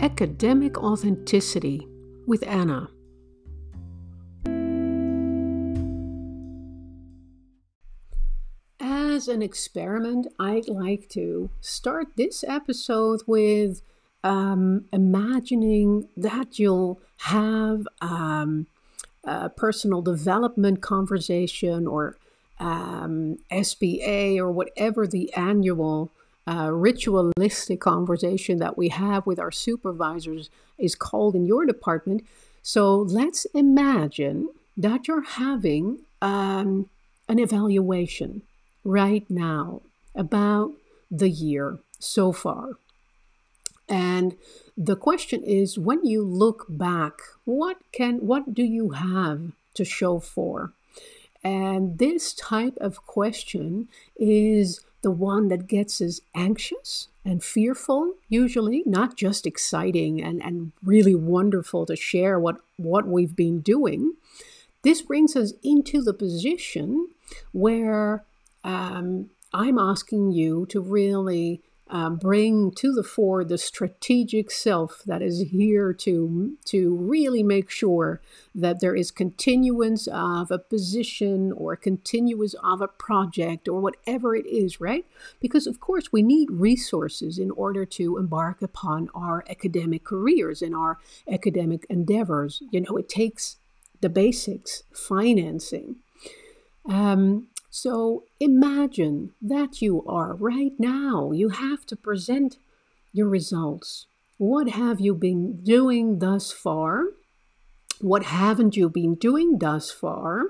Academic Authenticity with Anna. As an experiment, I'd like to start this episode with um, imagining that you'll have um, a personal development conversation or um, SBA or whatever the annual uh, ritualistic conversation that we have with our supervisors is called in your department. So let's imagine that you're having um, an evaluation right now about the year so far. And the question is when you look back, what can what do you have to show for? And this type of question is the one that gets us anxious and fearful, usually, not just exciting and, and really wonderful to share what, what we've been doing. This brings us into the position where um, I'm asking you to really uh, bring to the fore the strategic self that is here to to really make sure that there is continuance of a position or continuance of a project or whatever it is right? Because of course we need resources in order to embark upon our academic careers and our academic endeavors. You know it takes the basics financing. Um, so imagine that you are right now. You have to present your results. What have you been doing thus far? What haven't you been doing thus far?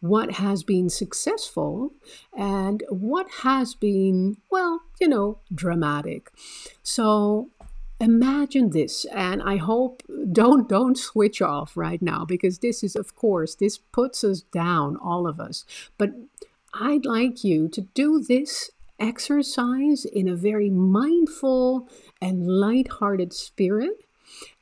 What has been successful? And what has been, well, you know, dramatic. So imagine this and i hope don't don't switch off right now because this is of course this puts us down all of us but I'd like you to do this exercise in a very mindful and light-hearted spirit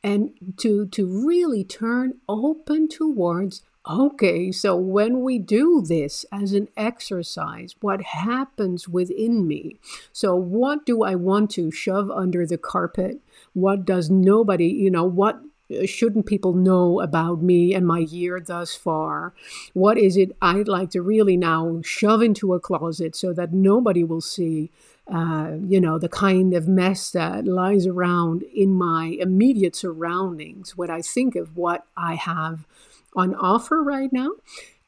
and to to really turn open towards okay so when we do this as an exercise what happens within me? So what do i want to shove under the carpet? What does nobody you know what shouldn't people know about me and my year thus far? What is it I'd like to really now shove into a closet so that nobody will see, uh, you know, the kind of mess that lies around in my immediate surroundings when I think of what I have on offer right now?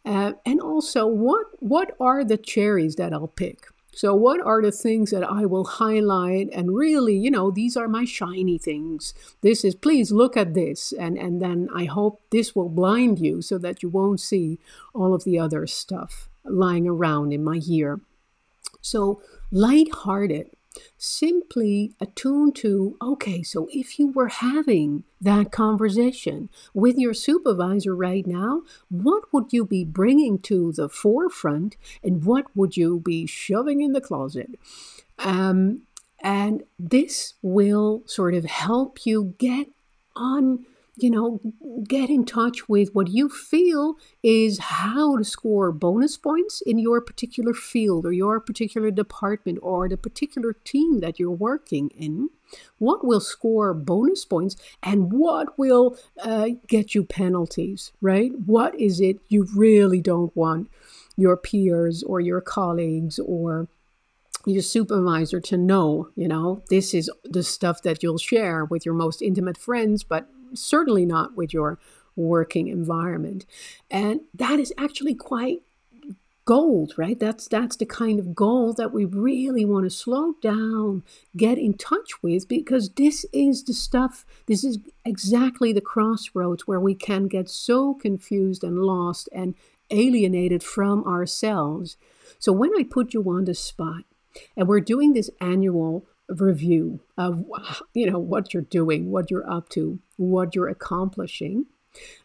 Uh, and also, what what are the cherries that I'll pick? So, what are the things that I will highlight? And really, you know, these are my shiny things. This is, please look at this. And, and then I hope this will blind you so that you won't see all of the other stuff lying around in my year. So, light-hearted simply attune to okay, so if you were having that conversation with your supervisor right now, what would you be bringing to the forefront and what would you be shoving in the closet? Um, and this will sort of help you get on you know, get in touch with what you feel is how to score bonus points in your particular field or your particular department or the particular team that you're working in. What will score bonus points and what will uh, get you penalties, right? What is it you really don't want your peers or your colleagues or your supervisor to know, you know, this is the stuff that you'll share with your most intimate friends, but certainly not with your working environment. And that is actually quite gold, right? That's that's the kind of gold that we really want to slow down, get in touch with because this is the stuff, this is exactly the crossroads where we can get so confused and lost and alienated from ourselves. So when I put you on the spot and we're doing this annual review of you know what you're doing, what you're up to, what you're accomplishing,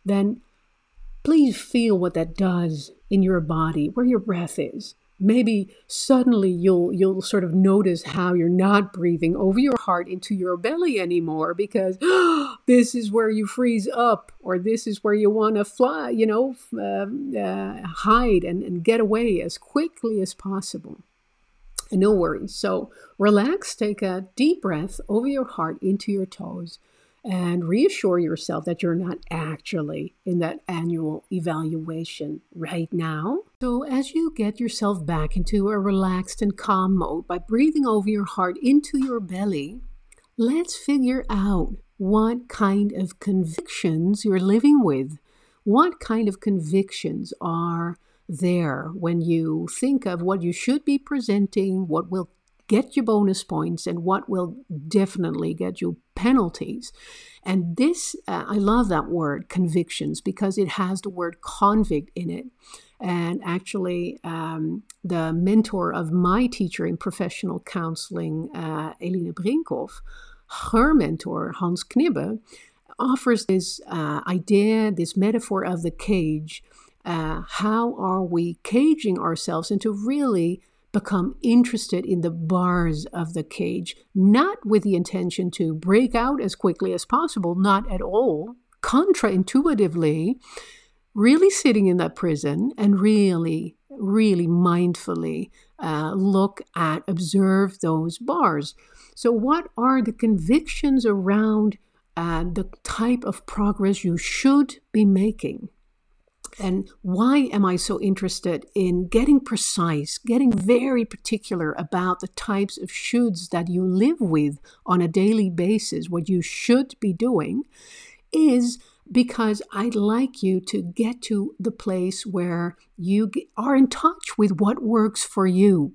then please feel what that does in your body, where your breath is. Maybe suddenly you'll you'll sort of notice how you're not breathing over your heart into your belly anymore because oh, this is where you freeze up or this is where you want to fly, you know, uh, uh, hide and, and get away as quickly as possible. No worries. So relax, take a deep breath over your heart into your toes. And reassure yourself that you're not actually in that annual evaluation right now. So, as you get yourself back into a relaxed and calm mode by breathing over your heart into your belly, let's figure out what kind of convictions you're living with. What kind of convictions are there when you think of what you should be presenting, what will get you bonus points and what will definitely get you penalties. And this, uh, I love that word, convictions, because it has the word convict in it. And actually, um, the mentor of my teacher in professional counseling, uh, Eline Brinkhoff, her mentor, Hans Knibbe, offers this uh, idea, this metaphor of the cage. Uh, how are we caging ourselves into really become interested in the bars of the cage, not with the intention to break out as quickly as possible, not at all. Contraintuitively, really sitting in that prison and really, really mindfully uh, look at, observe those bars. So, what are the convictions around uh, the type of progress you should be making? And why am I so interested in getting precise, getting very particular about the types of shoulds that you live with on a daily basis, what you should be doing, is because I'd like you to get to the place where you are in touch with what works for you.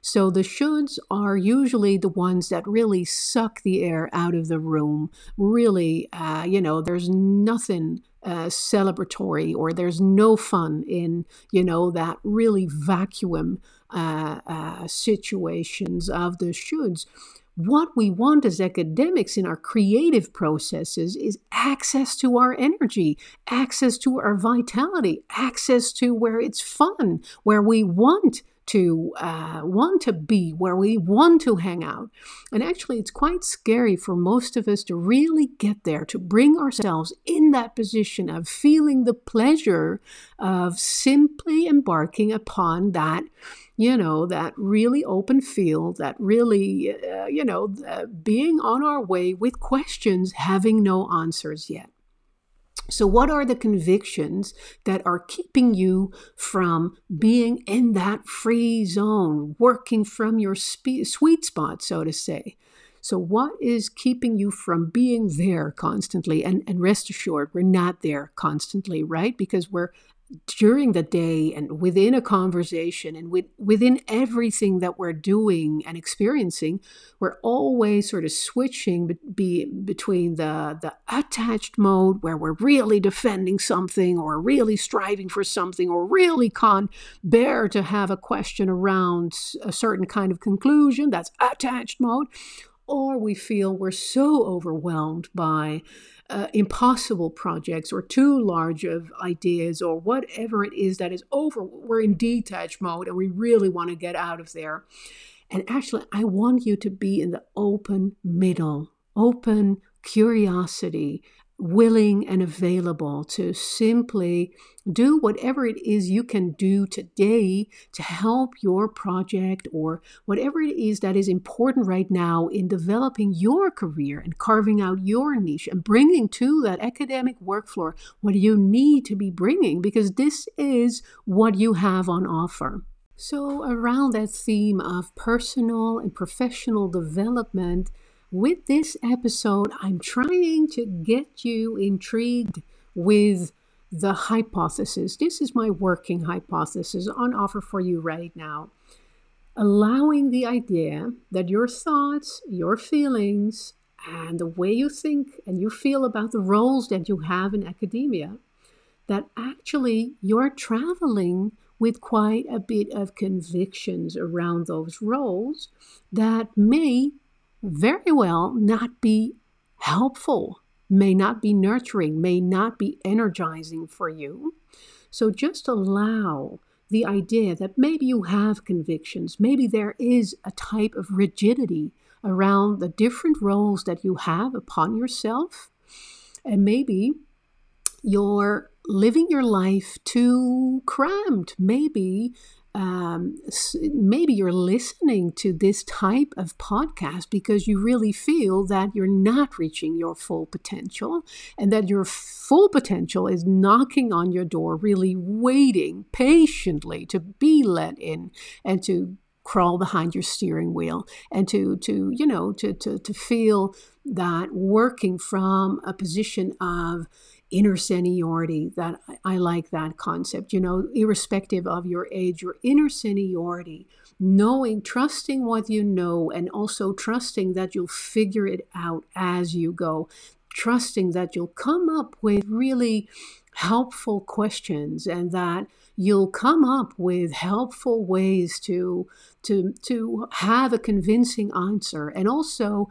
So the shoulds are usually the ones that really suck the air out of the room. Really, uh, you know, there's nothing celebratory or there's no fun in you know that really vacuum uh, uh, situations of the shoulds. What we want as academics in our creative processes is access to our energy, access to our vitality, access to where it's fun, where we want to uh, want to be, where we want to hang out. And actually, it's quite scary for most of us to really get there, to bring ourselves in that position of feeling the pleasure of simply embarking upon that you know, that really open field, that really, uh, you know, uh, being on our way with questions, having no answers yet. So, what are the convictions that are keeping you from being in that free zone, working from your spe- sweet spot, so to say? So, what is keeping you from being there constantly? And, and rest assured, we're not there constantly, right? Because we're during the day and within a conversation and with, within everything that we're doing and experiencing, we're always sort of switching be, be, between the, the attached mode where we're really defending something or really striving for something or really can't bear to have a question around a certain kind of conclusion, that's attached mode, or we feel we're so overwhelmed by uh, impossible projects or too large of ideas or whatever it is that is over. We're in detached mode and we really want to get out of there. And actually, I want you to be in the open middle, open curiosity, willing and available to simply do whatever it is you can do today to help your project or whatever it is that is important right now in developing your career and carving out your niche and bringing to that academic work floor what you need to be bringing because this is what you have on offer. So, around that theme of personal and professional development, with this episode, I'm trying to get you intrigued with the hypothesis. This is my working hypothesis on offer for you right now. Allowing the idea that your thoughts, your feelings, and the way you think and you feel about the roles that you have in academia, that actually you're traveling with quite a bit of convictions around those roles that may very well not be helpful, may not be nurturing, may not be energizing for you. So just allow the idea that maybe you have convictions, maybe there is a type of rigidity around the different roles that you have upon yourself, and maybe you're living your life too crammed. Maybe um, maybe you're listening to this type of podcast because you really feel that you're not reaching your full potential and that your full potential is knocking on your door, really waiting patiently to be let in and to crawl behind your steering wheel and to to you know to to to feel that working from a position of inner seniority that I like that concept you know irrespective of your age your inner seniority knowing trusting what you know and also trusting that you'll figure it out as you go. Trusting that you'll come up with really helpful questions and that you'll come up with helpful ways to to to have a convincing answer. And also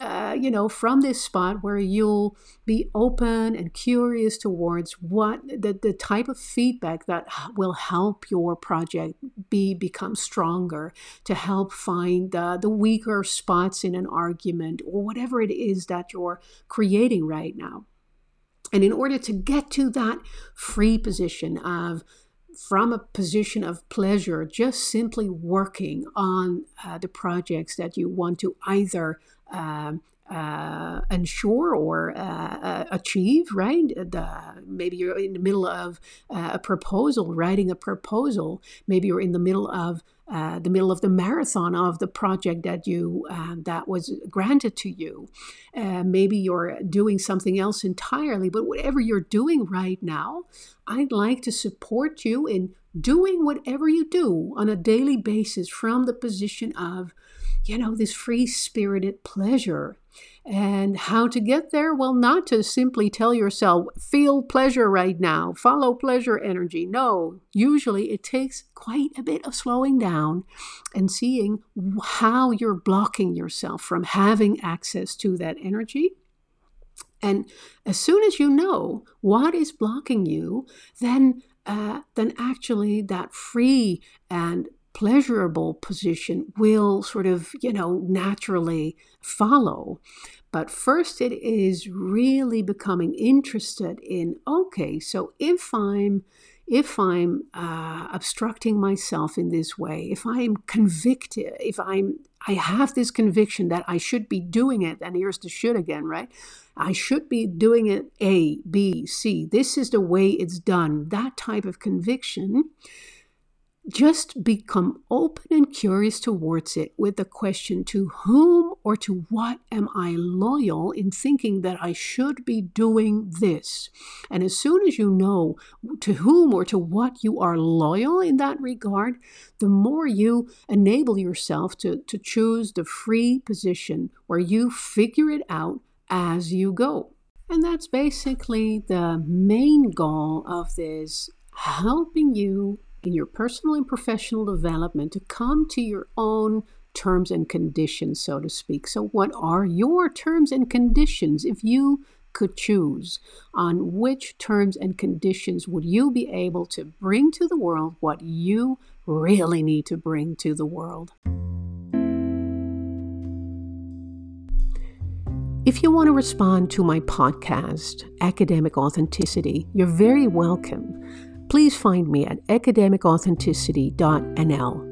uh, you know from this spot where you'll be open and curious towards what the, the type of feedback that will help your project be become stronger to help find uh, the weaker spots in an argument or whatever it is that you're creating right now. And in order to get to that free position of from a position of pleasure, just simply working on uh, the projects that you want to either um, uh, ensure or uh, uh, achieve, right? The, maybe you're in the middle of uh, a proposal, writing a proposal. Maybe you're in the middle of uh, the middle of the marathon of the project that you uh, that was granted to you. Uh, maybe you're doing something else entirely, but whatever you're doing right now, I'd like to support you in doing whatever you do on a daily basis from the position of, you know, this free spirited pleasure and how to get there? Well, not to simply tell yourself, feel pleasure right now, follow pleasure energy. No, usually it takes quite a bit of slowing down and seeing how you're blocking yourself from having access to that energy. And as soon as you know what is blocking you, then uh, then actually that free and pleasurable position will sort of, you know, naturally follow. But first, it is really becoming interested in okay, so if I'm if I'm uh, obstructing myself in this way, if I'm convicted, if I'm I have this conviction that I should be doing it, and here's the should again, right? I should be doing it A, B, C. This is the way it's done. That type of conviction just become open and curious towards it with the question to whom or to what am I loyal in thinking that I should be doing this? And as soon as you know to whom or to what you are loyal in that regard, the more you enable yourself to, to choose the free position where you figure it out as you go. And that's basically the main goal of this helping you in your personal and professional development to come to your own terms and conditions, so to speak. So, what are your terms and conditions if you could choose? On which terms and conditions would you be able to bring to the world what you really need to bring to the world? If you want to respond to my podcast, Academic Authenticity, you're very welcome please find me at academicauthenticity.nl.